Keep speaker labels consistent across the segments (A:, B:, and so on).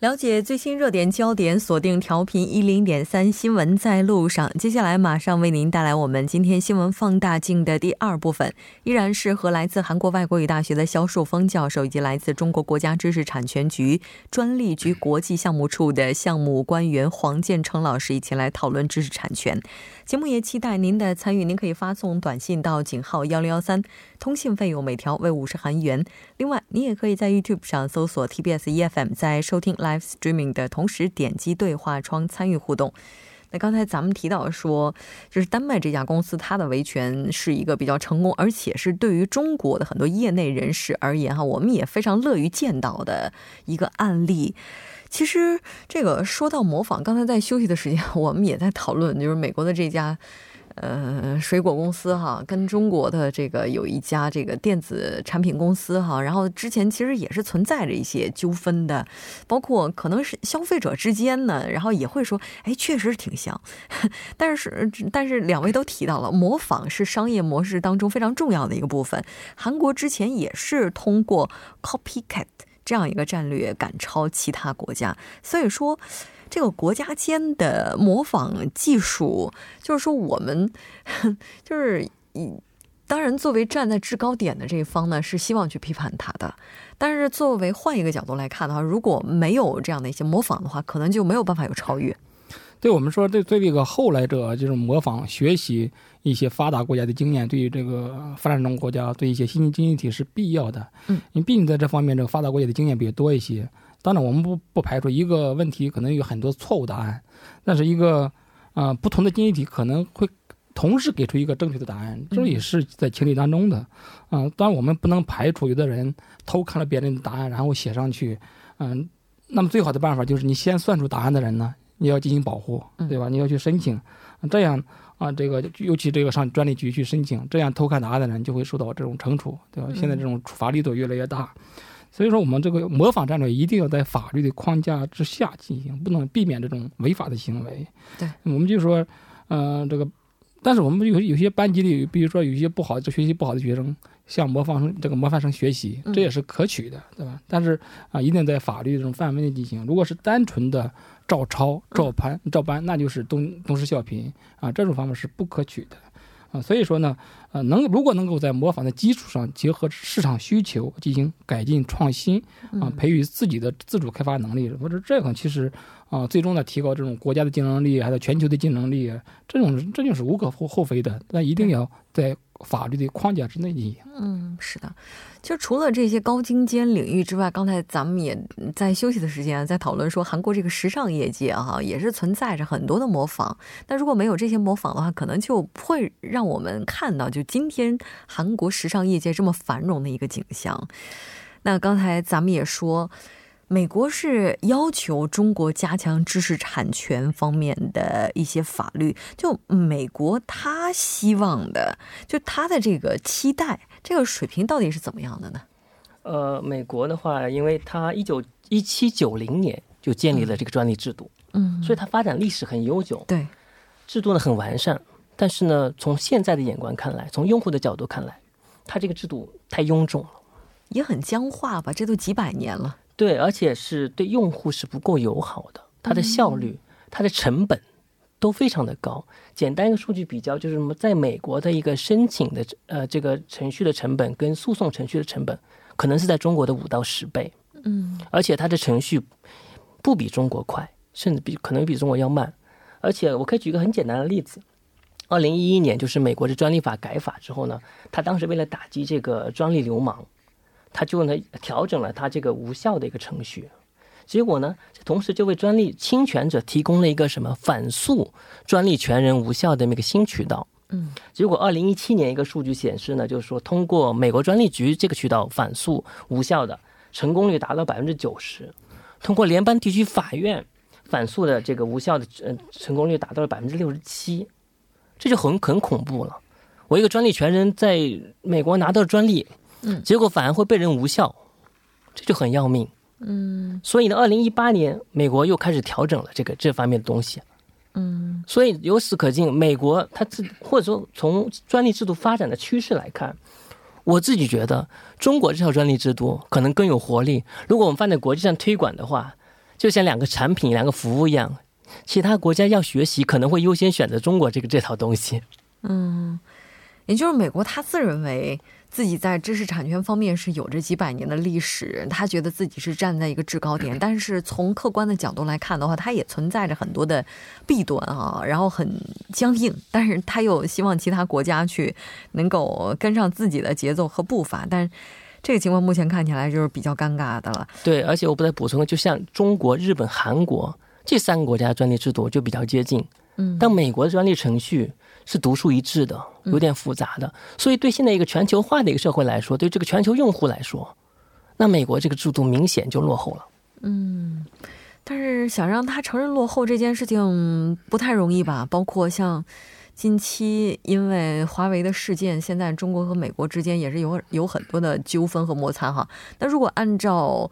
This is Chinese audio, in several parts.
A: 了解最新热点焦点，锁定调频一零点三新闻在路上。接下来马上为您带来我们今天新闻放大镜的第二部分，依然是和来自韩国外国语大学的肖树峰教授以及来自中国国家知识产权局专利局国际项目处的项目官员黄建成老师一起来讨论知识产权。节目也期待您的参与，您可以发送短信到井号幺零幺三，通信费用每条为五十韩元。另外，你也可以在 YouTube 上搜索 TBS EFM，在收听 Live Streaming 的同时点击对话窗参与互动。那刚才咱们提到说，就是丹麦这家公司，它的维权是一个比较成功，而且是对于中国的很多业内人士而言哈，我们也非常乐于见到的一个案例。其实，这个说到模仿，刚才在休息的时间，我们也在讨论，就是美国的这家，呃，水果公司哈，跟中国的这个有一家这个电子产品公司哈，然后之前其实也是存在着一些纠纷的，包括可能是消费者之间呢，然后也会说，哎，确实挺像，但是但是两位都提到了，模仿是商业模式当中非常重要的一个部分，韩国之前也是通过 copycat。这样一个战略赶超其他国家，所以说这个国家间的模仿技术，就是说我们就是当然作为站在制高点的这一方呢，是希望去批判它的。但是作为换一个角度来看的话，如果没有这样的一些模仿的话，可能就没有办法有超越。
B: 对我们说，对对这个后来者就是模仿学习一些发达国家的经验，对于这个发展中国家，对一些新兴经济体是必要的。嗯，因为毕竟在这方面，这个发达国家的经验比较多一些。当然，我们不不排除一个问题可能有很多错误答案，但是一个啊不同的经济体可能会同时给出一个正确的答案，这也是在情理当中的。啊，当然我们不能排除有的人偷看了别人的答案，然后写上去。嗯，那么最好的办法就是你先算出答案的人呢。你要进行保护，对吧？你要去申请，这样啊，这个尤其这个上专利局去申请，这样偷看答案的人就会受到这种惩处，对吧？现在这种处罚力度越来越大，所以说我们这个模仿战略一定要在法律的框架之下进行，不能避免这种违法的行为。
A: 对，
B: 我们就说，嗯，这个，但是我们有有些班级里，比如说有一些不好这学习不好的学生，向模仿生这个模范生学习，这也是可取的，对吧？但是啊，一定在法律这种范围内进行。如果是单纯的。照抄、照搬、照搬，那就是东东施效颦啊！这种方法是不可取的啊！所以说呢，呃，能如果能够在模仿的基础上结合市场需求进行改进创新啊，培育自己的自主开发能力，或者这样其实啊，最终呢提高这种国家的竞争力，还有全球的竞争力，这种这就是无可厚厚非的。但一定要在。法律的框架之内的。
A: 嗯，是的，就除了这些高精尖领域之外，刚才咱们也在休息的时间在讨论说，韩国这个时尚业界哈也是存在着很多的模仿。那如果没有这些模仿的话，可能就不会让我们看到就今天韩国时尚业界这么繁荣的一个景象。那刚才咱们也说。美国是要求中国加强知识产权方面的一些法律，就美国他希望的，就他的这个期待，这个水平到底是怎么样的呢？
C: 呃，美国的话，因为它一九一七九零年就建立了这个专利制度，嗯，所以它发展历史很悠久，
A: 对，
C: 制度呢很完善。但是呢，从现在的眼光看来，从用户的角度看来，它这个制度太臃肿了，
A: 也很僵化吧？这都几百年了。
C: 对，而且是对用户是不够友好的，它的效率、它的成本都非常的高。简单一个数据比较，就是什么，在美国的一个申请的呃这个程序的成本跟诉讼程序的成本，可能是在中国的五到十倍。嗯，而且它的程序不比中国快，甚至比可能比中国要慢。而且我可以举一个很简单的例子：二零一一年，就是美国的专利法改法之后呢，他当时为了打击这个专利流氓。他就呢调整了他这个无效的一个程序，结果呢，同时就为专利侵权者提供了一个什么反诉专利权人无效的那个新渠道。嗯，结果二零一七年一个数据显示呢，就是说通过美国专利局这个渠道反诉无效的成功率达到百分之九十，通过联邦地区法院反诉的这个无效的呃成功率达到了百分之六十七，这就很很恐怖了。我一个专利权人在美国拿到专利。嗯，结果反而会被人无效，这就很要命。嗯，所以呢，二零一八年美国又开始调整了这个这方面的东西。嗯，所以由此可见，美国它自或者说从专利制度发展的趋势来看，我自己觉得中国这套专利制度可能更有活力。如果我们放在国际上推广的话，就像两个产品、两个服务一样，其他国家要学习可能会优先选择中国这个这套东西。
A: 嗯，也就是美国他自认为。自己在知识产权方面是有着几百年的历史，他觉得自己是站在一个制高点。但是从客观的角度来看的话，他也存在着很多的弊端啊，然后很僵硬。但是他又希望其他国家去能够跟上自己的节奏和步伐。但这个情况目前看起来就是比较尴尬的了。
C: 对，而且我不再补充，就像中国、日本、韩国这三个国家的专利制度就比较接近。嗯，但美国的专利程序。是独树一帜的，有点复杂的，所以对现在一个全球化的一个社会来说，对这个全球用户来说，那美国这个制度明显就落后了。
A: 嗯，但是想让他承认落后这件事情不太容易吧？包括像近期因为华为的事件，现在中国和美国之间也是有有很多的纠纷和摩擦哈。那如果按照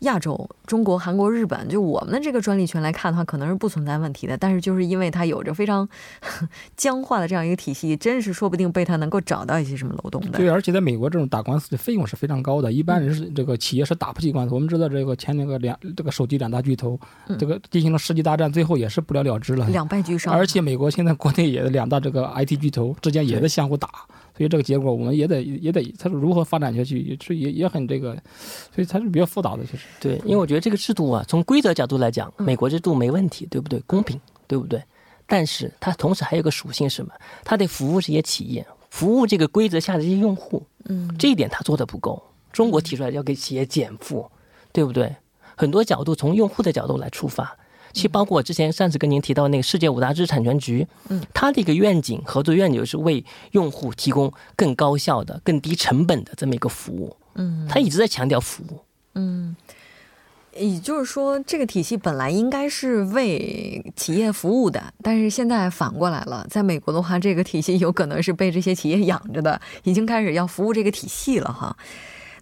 A: 亚洲、中国、韩国、日本，就我们的这个专利权来看的话，可能是不存在问题的。但是，就是因为它有着非常 僵化的这样一个体系，真是说不定被它能够找到一些什么漏洞的。
B: 对，而且在美国，这种打官司的费用是非常高的，一般人是这个企业是打不起官司。我们知道，这个前那个两这个手机两大巨头，这个进行了世纪大战，最后也是不了了之了，
A: 两败俱伤。
B: 而且，美国现在国内也两大这个 IT 巨头之间也在相互打。所以这个结果我们也得也得，它是如何发展下去，也是也也很这个，所以它是比较复杂的，其实。
C: 对，因为我觉得这个制度啊，从规则角度来讲，美国制度没问题，对不对？公平，对不对？但是它同时还有个属性是什么？它得服务这些企业，服务这个规则下的这些用户。嗯。这一点它做的不够。中国提出来要给企业减负，对不对？很多角度从用户的角度来出发。其实包括我之前上次跟您提到那个世界五大知识产权局，嗯，它的一个愿景合作愿景是为用户提供更高效的、更低成本的这么一个服务，嗯，它一直在强调服务，
A: 嗯，也就是说，这个体系本来应该是为企业服务的，但是现在反过来了，在美国的话，这个体系有可能是被这些企业养着的，已经开始要服务这个体系了哈。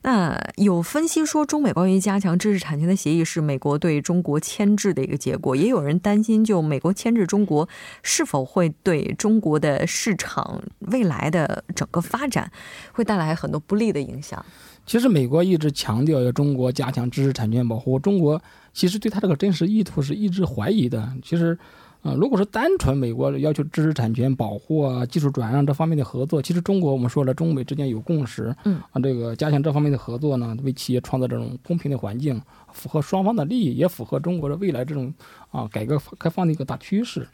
A: 那有分析说，中美关于加强知识产权的协议是美国对中国牵制的一个结果。也有人担心，就美国牵制中国，是否会对中国的市场未来的整个发展会带来很多不利的影响。
B: 其实，美国一直强调要中国加强知识产权保护，中国其实对他这个真实意图是一直怀疑的。其实。啊，如果是单纯美国要求知识产权保护啊、技术转让这方面的合作，其实中国我们说了，中美之间有共识，嗯，啊，这个加强这方面的合作呢，为企业创造这种公平的环境，符合双方的利益，也符合中国的未来这种啊改革开放的一个大趋势。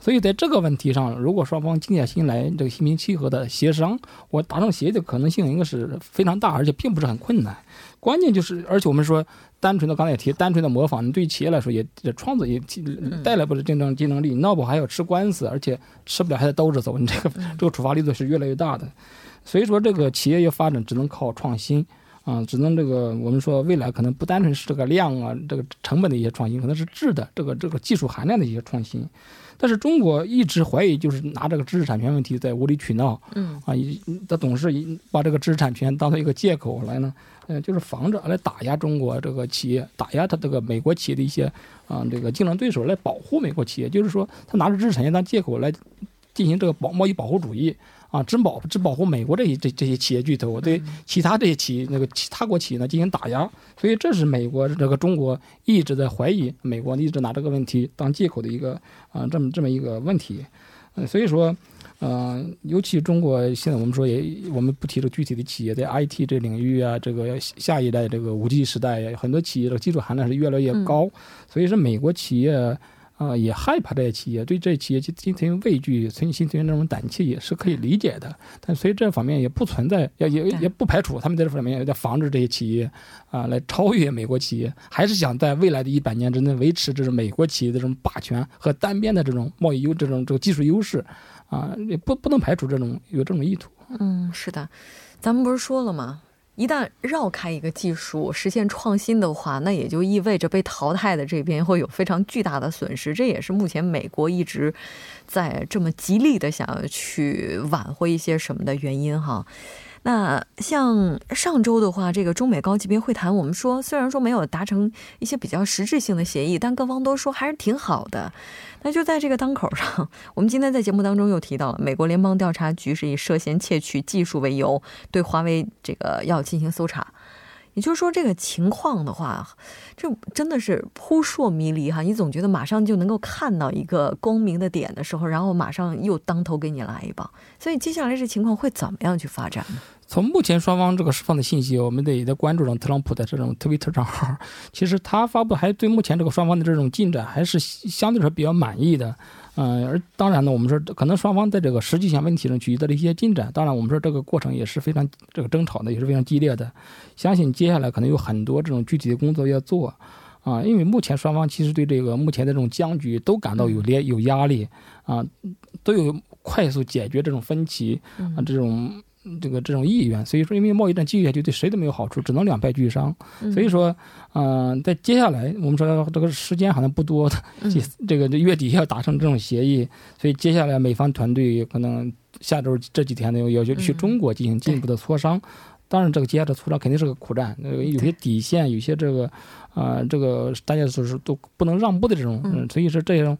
B: 所以在这个问题上，如果双方静下心来，这个心平气和的协商，我达成协议的可能性应该是非常大，而且并不是很困难。关键就是，而且我们说，单纯的刚才也提，单纯的模仿，对企业来说也也创造也带来不了竞争竞争力。闹不还要吃官司，而且吃不了还得兜着走，你这个这个处罚力度是越来越大的。所以说，这个企业要发展，只能靠创新啊，只能这个我们说未来可能不单纯是这个量啊，这个成本的一些创新，可能是质的这个这个技术含量的一些创新。但是中国一直怀疑，就是拿这个知识产权问题在无理取闹，嗯啊，他总是把这个知识产权当做一个借口来呢。嗯，就是防着来打压中国这个企业，打压他这个美国企业的一些啊这个竞争对手，来保护美国企业。就是说，他拿着知识产权当借口来进行这个保贸易保护主义啊，只保只保护美国这些这这些企业巨头，对其他这些企那个其他国企业呢进行打压。所以这是美国这个中国一直在怀疑美国一直拿这个问题当借口的一个啊这么这么一个问题。嗯，所以说。嗯，尤其中国现在我们说也，我们不提这具体的企业，在 IT 这领域啊，这个下一代这个五 G 时代，很多企业的技术含量是越来越高，所以说美国企业啊也害怕这些企业，对这些企业进行畏惧，存心存那种胆怯也是可以理解的。但所以这方面也不存在，也也也不排除他们在这方面也在防止这些企业啊来超越美国企业，还是想在未来的一百年之内维持这种美国企业的这种霸权和单边的这种贸易优这种这个技术优势。啊，也不不能排除这种有这种意图。
A: 嗯，是的，咱们不是说了吗？一旦绕开一个技术实现创新的话，那也就意味着被淘汰的这边会有非常巨大的损失。这也是目前美国一直在这么极力的想要去挽回一些什么的原因哈。那像上周的话，这个中美高级别会谈，我们说虽然说没有达成一些比较实质性的协议，但各方都说还是挺好的。那就在这个当口上，我们今天在节目当中又提到了，美国联邦调查局是以涉嫌窃取技术为由，对华为这个要进行搜查。也就是说，这个情况的话，这真的是扑朔迷离哈。你总觉得马上就能够看到一个光明的点的时候，然后马上又当头给你来一棒。所以接下来这情况会怎么样去发展呢？
B: 从目前双方这个释放的信息，我们得在关注上特朗普的这种推特账号。其实他发布还对目前这个双方的这种进展还是相对来说比较满意的。嗯，而当然呢，我们说可能双方在这个实际性问题上取得了一些进展。当然，我们说这个过程也是非常这个争吵的，也是非常激烈的。相信接下来可能有很多这种具体的工作要做啊，因为目前双方其实对这个目前的这种僵局都感到有连有压力啊，都有快速解决这种分歧啊这种。这个这种意愿，所以说，因为贸易战继续下去，对谁都没有好处，只能两败俱伤。所以说，嗯，在接下来，我们说这个时间好像不多的，这个月底要达成这种协议，所以接下来美方团队可能下周这几天呢，要去去中国进行进一步的磋商。当然，这个接下来的磋商肯定是个苦战，呃，有些底线，有些这个。啊，这个大家都是都不能让步的这种，嗯，所以说这种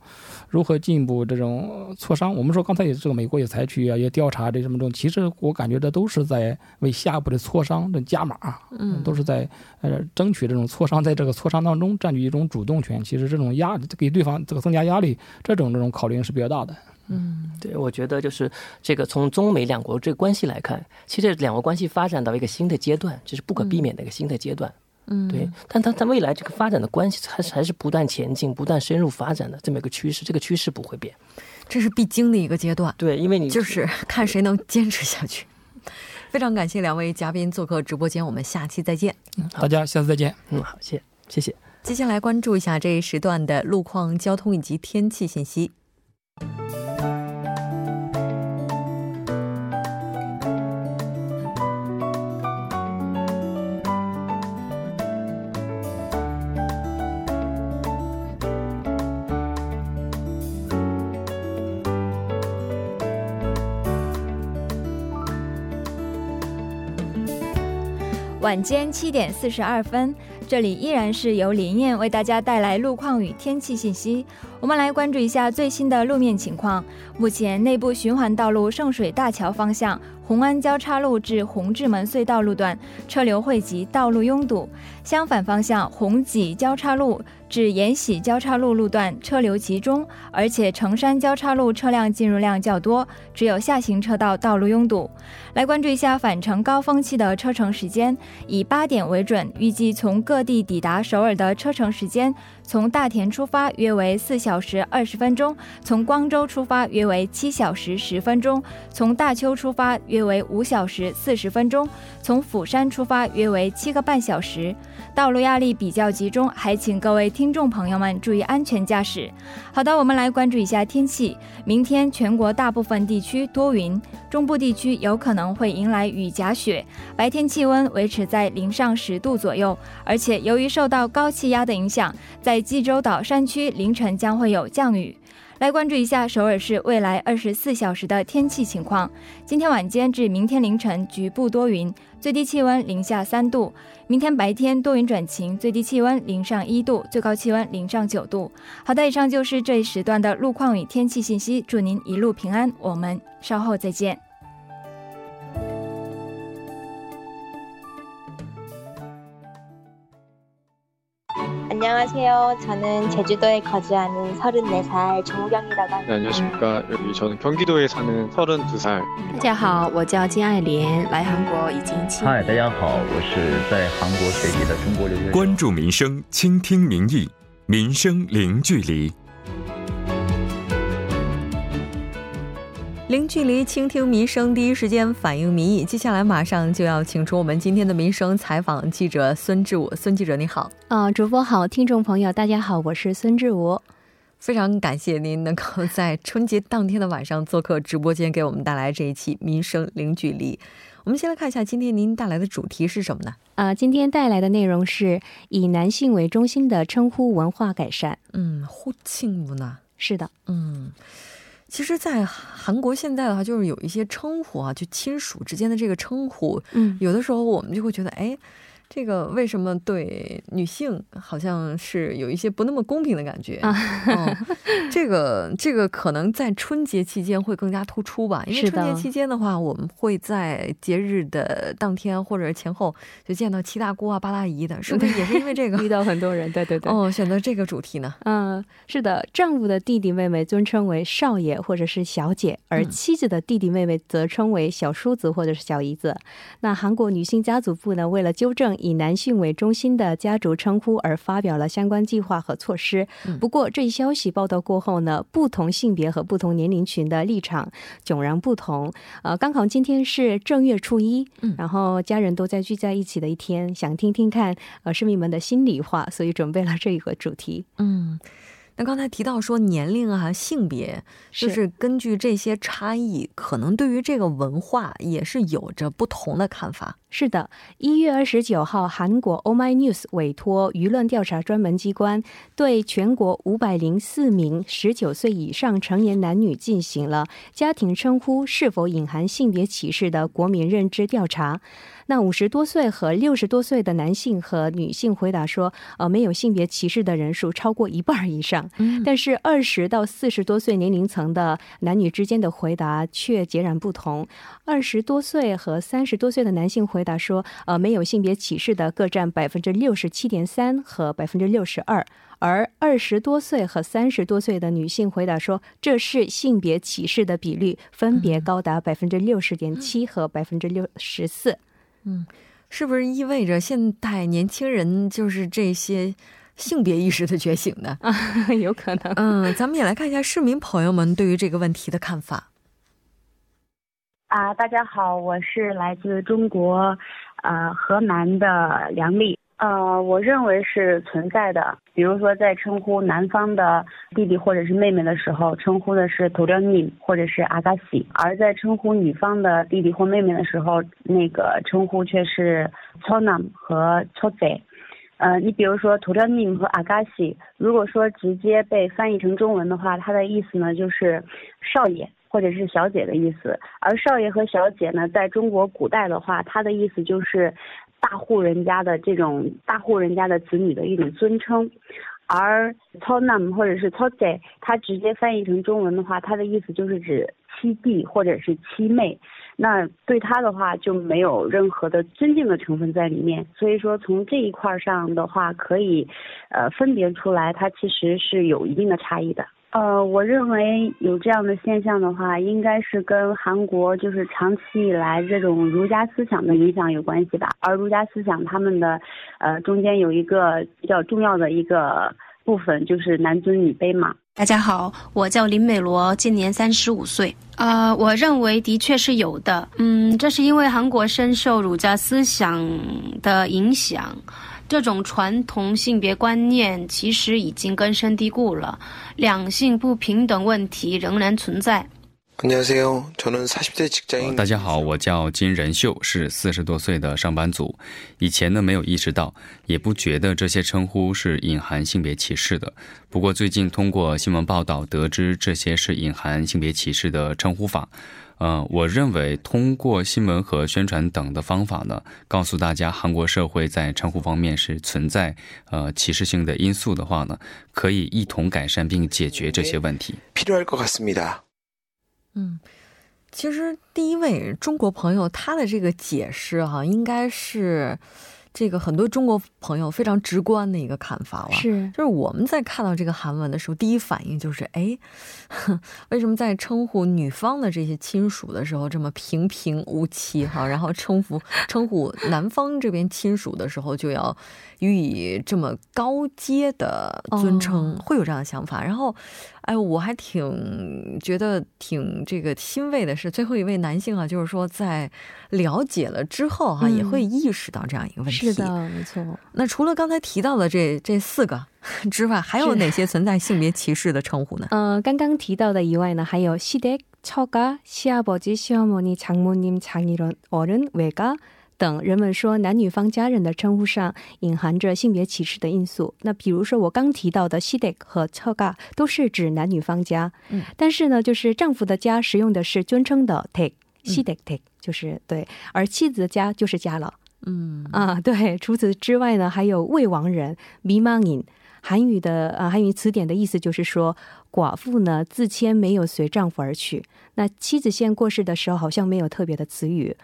B: 如何进一步这种磋商，我们说刚才也这个美国也采取啊，也调查这什么这种，其实我感觉这都是在为下一步的磋商的加码，嗯，都是在呃争取这种磋商，在这个磋商当中占据一种主动权。其实这种压给对方这个增加压力，这种这种考虑是比较大的。
C: 嗯，对，我觉得就是这个从中美两国这个关系来看，其实两国关系发展到一个新的阶段，这是不可避免的一个新的阶段。嗯，对，但它它未来这个发展的关系还是还是不断前进、不断深入发展的这么一个趋势，这个趋势不会变，
A: 这是必经的一个阶段。
C: 对，因为你
A: 就是看谁能坚持下去。非常感谢两位嘉宾做客直播间，我们下期再见。
B: 大家下次再见。
C: 嗯，好，谢谢谢。
A: 接下来关注一下这一时段的路况、交通以及天气信息。
D: 晚间七点四十二分，这里依然是由林燕为大家带来路况与天气信息。我们来关注一下最新的路面情况。目前内部循环道路圣水大桥方向。红安交叉路至红志门隧道路段车流汇集，道路拥堵；相反方向红脊交叉路至延禧交叉路路段车流集中，而且成山交叉路车辆进入量较多，只有下行车道道路拥堵。来关注一下返程高峰期的车程时间，以八点为准，预计从各地抵达首尔的车程时间。从大田出发约为四小时二十分钟，从光州出发约为七小时十分钟，从大邱出发约约为五小时四十分钟，从釜山出发约为七个半小时。道路压力比较集中，还请各位听众朋友们注意安全驾驶。好的，我们来关注一下天气。明天全国大部分地区多云，中部地区有可能会迎来雨夹雪，白天气温维持在零上十度左右。而且由于受到高气压的影响，在济州岛山区凌晨将会有降雨。来关注一下首尔市未来二十四小时的天气情况。今天晚间至明天凌晨局部多云，最低气温零下三度；明天白天多云转晴，最低气温零上一度，最高气温零上九度。好的，以上就是这一时段的路况与天气信息。祝您一路平安，我们稍后再见。
E: 안녕하세요. 저는 제주도에 거주하는 34살 정우경이라고 합니다.
F: 네, 안녕하십니까. 여기 저는 경기도에 사는 32살.
G: 大家好，我叫金爱莲，来韩国已经七。嗨，大家好，我是在韩国学习的中国留学生。 关注民生，倾听民意，民生零距离。
A: 零距离倾听民生，第一时间反映民意。接下来马上就要请出我们今天的民生采访记者孙志武。孙记者你好，
H: 啊，主播好，听众朋友大家好，我是孙志武。
A: 非常感谢您能够在春节当天的晚上做客直播间，给我们带来这一期民生零距离。我们先来看一下今天您带来的主题是什么呢？
H: 啊，今天带来的内容是以男性为中心的称呼文化改善。
A: 嗯，呼庆舞呢？
H: 是的，
A: 嗯。其实，在韩国现在的话，就是有一些称呼啊，就亲属之间的这个称呼，
H: 嗯，
A: 有的时候我们就会觉得，哎。这个为什么对女性好像是有一些不那么公平的感觉啊？这个这个可能在春节期间会更加突出吧，因为春节期间的话，我们会在节日的当天或者前后就见到七大姑啊、八大姨的，是不是也是因为这个
H: 遇到很多人？对对对。
A: 哦，选择这个主题呢？
H: 嗯，是的，丈夫的弟弟妹妹尊称为少爷或者是小姐，而妻子的弟弟妹妹则称为小叔子或者是小姨子。那韩国女性家族部呢，为了纠正。以男性为中心的家族称呼而发表了相关计划和措施。不过，这一消息报道过后呢，不同性别和不同年龄群的立场迥然不同。呃，刚好今天是正月初一，然后家人都在聚在一起的一天，想听听看呃市民们的心里话，所以准备了这一个主题。
A: 嗯。那刚才提到说年龄啊、性别，就是根据这些差异，可能对于这个文化也是有着不同的看法。
H: 是的，一月二十九号，韩国 Oh My News 委托舆论调查专门机关对全国五百零四名十九岁以上成年男女进行了家庭称呼是否隐含性别歧视的国民认知调查。那五十多岁和六十多岁的男性和女性回答说，呃，没有性别歧视的人数超过一半以上。嗯，但是二十到四十多岁年龄层的男女之间的回答却截然不同。二十多岁和三十多岁的男性回答说，呃，没有性别歧视的各占百分之六十七点三和百分之六十二，而二十多岁和三十多岁的女性回答说，这是性别歧视的比率分别高达百分之六十点七 和百分之六十四。
A: 嗯，是不是意味着现代年轻人就是这些性别意识的觉醒呢？
H: 啊，有可能。
A: 嗯，咱们也来看一下市民朋友们对于这个问题的看法。
I: 啊，大家好，我是来自中国，呃，河南的梁丽。呃，我认为是存在的。比如说，在称呼男方的弟弟或者是妹妹的时候，称呼的是 “toryoni” 或者是 “agasi”；而在称呼女方的弟弟或妹妹的时候，那个称呼却是 “chonam” 和托泽。呃，你比如说 “toryoni” 和 “agasi”，如果说直接被翻译成中文的话，它的意思呢就是少爷或者是小姐的意思。而少爷和小姐呢，在中国古代的话，它的意思就是。大户人家的这种大户人家的子女的一种尊称，而 tonam 或者是 toje，它直接翻译成中文的话，它的意思就是指七弟或者是七妹，那对他的话就没有任何的尊敬的成分在里面，所以说从这一块上的话，可以呃分别出来，它其实是有一定的差异的。呃，我认为有这样的现象的话，应该是跟韩国就是长期以来这种儒家思想的影响有关系吧。而儒家思想他们的，呃，中间有一个比较重要的一个部分，就是男尊女卑嘛。
J: 大家好，我叫林美罗，今年三十五岁。呃，我认为的确是有的。嗯，这是因为韩国深受儒家思想的影响。这种传统性别观念其实已经根深蒂固了，两性不平等问题仍然存在。
K: 大家好，我叫金仁秀，是四十多岁的上班族。以前呢没有意识到，也不觉得这些称呼是隐含性别歧视的。不过最近通过新闻报道得知，这些是隐含性别歧视的称呼法。嗯我认为通过新闻和宣传等的方法呢告诉大家韩国社会在称呼方面是存在呃歧视性的因素的话呢可以一同改善并解决这些问题。
A: 嗯其实第一位中国朋友他的这个解释哈应该是这个很多中国朋友非常直观的一个看法了，
H: 是。
A: 就是我们在看到这个韩文的时候，第一反应就是，哎，为什么在称呼女方的这些亲属的时候这么平平无奇哈，然后称呼称呼男方这边亲属的时候就要予以这么高阶的尊称，会有这样的想法。然后，哎，我还挺觉得挺这个欣慰的是，最后一位男性啊，就是说在了解了之后哈，也会意识到这样一个问题。
H: 是的，没错。
A: 那除了刚才提到的这这四个之外，还有哪些存在性别歧视的称呼呢？
H: 呃，刚刚提到的以外呢，还有시댁처가시아버지시어머니장모님장인어른외가 等人们说男女方家人的称呼上隐含着性别歧视的因素。那比如说我刚提到的西 k 和侧嘎都是指男女方家，嗯，但是呢，就是丈夫的家使用的是尊称的 take 西得 take，就是对，而妻子的家就是家了，嗯啊，对。除此之外呢，还有未亡人 mimanin，韩语的啊韩语词典的意思就是说寡妇呢自谦没有随丈夫而去。那妻子先过世的时候好像没有特别的词语。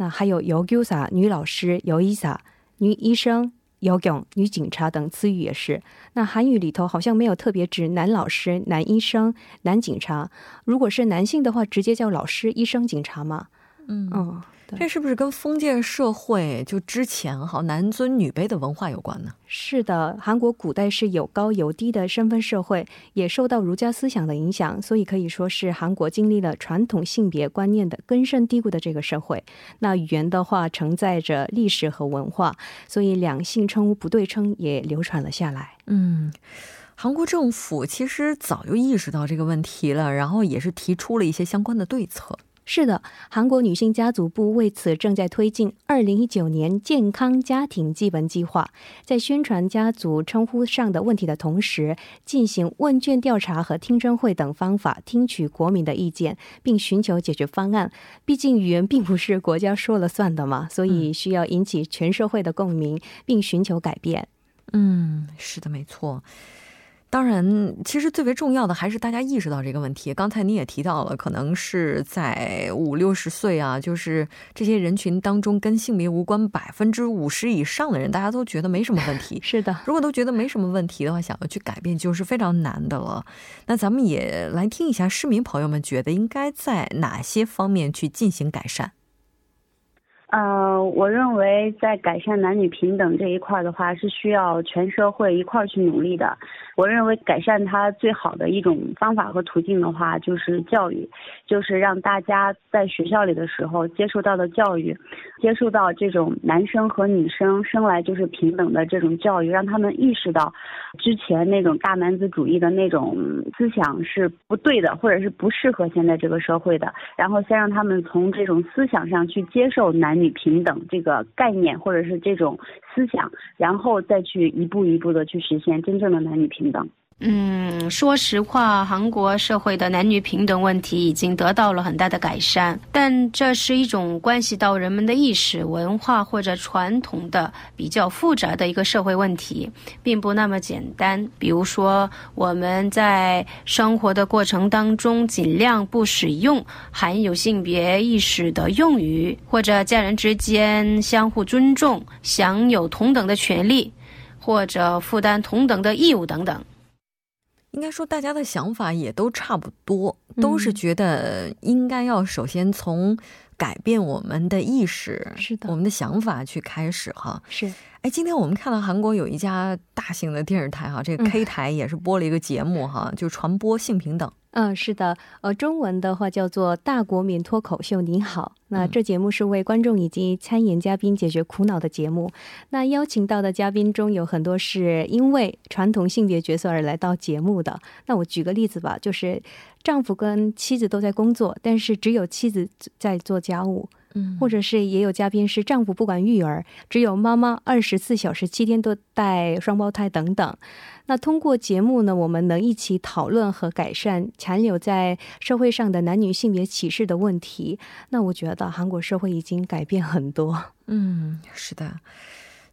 H: 那还有姚菊萨女老师、尤伊萨女医生、姚勇女警察等词语也是。那韩语里头好像没有特别指男老师、男医生、男警察。如果是男性的话，直接叫老师、医生、警察嘛？嗯嗯。
A: 这是不是跟封建社会就之前哈男尊女卑的文化有关呢？
H: 是的，韩国古代是有高有低的身份社会，也受到儒家思想的影响，所以可以说是韩国经历了传统性别观念的根深蒂固的这个社会。那语言的话承载着历史和文化，所以两性称呼不对称也流传了下来。
A: 嗯，韩国政府其实早就意识到这个问题了，然后也是提出了一些相关的对策。
H: 是的，韩国女性家族部为此正在推进二零一九年健康家庭基本计划，在宣传家族称呼上的问题的同时，进行问卷调查和听证会等方法，听取国民的意见，并寻求解决方案。毕竟语言并不是国家说了算的嘛，所以需要引起全社会的共鸣，并寻求改变。
A: 嗯，是的，没错。当然，其实最为重要的还是大家意识到这个问题。刚才你也提到了，可能是在五六十岁啊，就是这些人群当中跟性别无关百分之五十以上的人，大家都觉得没什么问题。
H: 是的，
A: 如果都觉得没什么问题的话，想要去改变就是非常难的了。那咱们也来听一下市民朋友们觉得应该在哪些方面去进行改善。
I: 呃，我认为在改善男女平等这一块的话，是需要全社会一块去努力的。我认为改善它最好的一种方法和途径的话，就是教育，就是让大家在学校里的时候接受到的教育，接受到这种男生和女生生来就是平等的这种教育，让他们意识到之前那种大男子主义的那种思想是不对的，或者是不适合现在这个社会的。然后先让他们从这种思想上去接受男。女平等这个概念，或者是这种思想，然后再去一步一步的去实现真正的男女平等。
J: 嗯，说实话，韩国社会的男女平等问题已经得到了很大的改善，但这是一种关系到人们的意识、文化或者传统的比较复杂的一个社会问题，并不那么简单。比如说，我们在生活的过程当中，尽量不使用含有性别意识的用语，或者家人之间相互尊重、享有同等的权利，或者负担同等的义务等等。
A: 应该说，大家的想法也都差不多，都是觉得应该要首先从改变我们的意识，
H: 是的，
A: 我们的想法去开始哈。
H: 是，
A: 哎，今天我们看到韩国有一家大型的电视台哈，这个 K 台也是播了一个节目哈，就传播性平等。
H: 嗯，是的，呃，中文的话叫做《大国民脱口秀》。你好，那这节目是为观众以及参演嘉宾解决苦恼的节目。那邀请到的嘉宾中有很多是因为传统性别角色而来到节目的。那我举个例子吧，就是丈夫跟妻子都在工作，但是只有妻子在做家务。嗯，或者是也有嘉宾是丈夫不管育儿，只有妈妈二十四小时七天都带双胞胎等等。那通过节目呢，我们能一起讨论和改善残留在社会上的男女性别歧视的问题。那我觉得韩国社会已经改变很多。
A: 嗯，是的。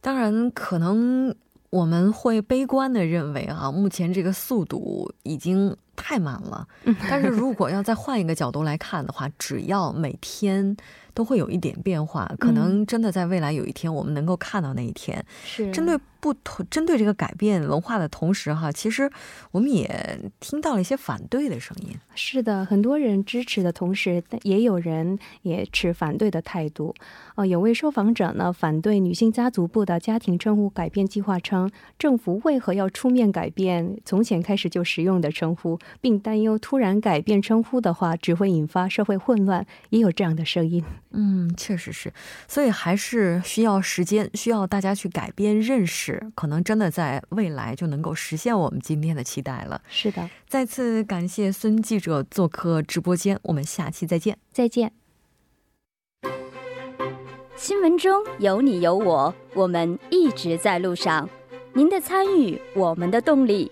A: 当然，可能我们会悲观的认为啊，目前这个速度已经太慢了。但是如果要再换一个角度来看的话，只要每天。都会有一点变化，可能真的在未来有一天，我们能够看到那一天。
H: 是
A: 针对不同针对这个改变文化的同时，哈，其实我们也听到了一些反对的声音。
H: 是的，很多人支持的同时，也有人也持反对的态度。哦，有位受访者呢，反对女性家族部的家庭称呼改变计划，称政府为何要出面改变从前开始就使用的称呼，并担忧突然改变称呼的话，只会引发社会混乱。也有这样的声音。
A: 嗯，确实是，所以还是需要时间，需要大家去改变认识，可能真的在未来就能够实现我们今天的期待了。
H: 是的，
A: 再次感谢孙记者做客直播间，我们下期再见，
H: 再见。
L: 新闻中有你有我，我们一直在路上。您的参与，我们的动力。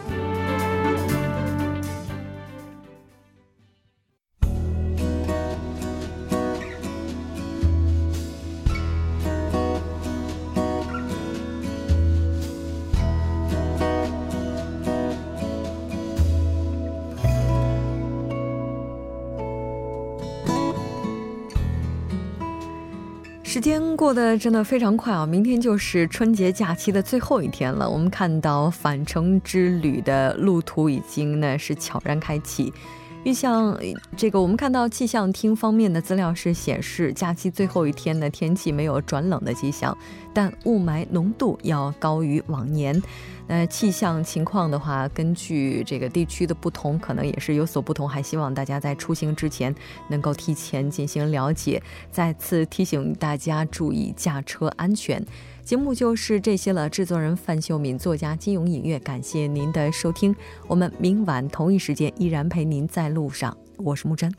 A: 过得真的非常快啊！明天就是春节假期的最后一天了。我们看到返程之旅的路途已经呢是悄然开启。预像这个，我们看到气象厅方面的资料是显示，假期最后一天的天气没有转冷的迹象，但雾霾浓度要高于往年。那气象情况的话，根据这个地区的不同，可能也是有所不同。还希望大家在出行之前能够提前进行了解。再次提醒大家注意驾车安全。节目就是这些了。制作人范秀敏，作家金勇音乐，感谢您的收听。我们明晚同一时间依然陪您在路上。我是木真。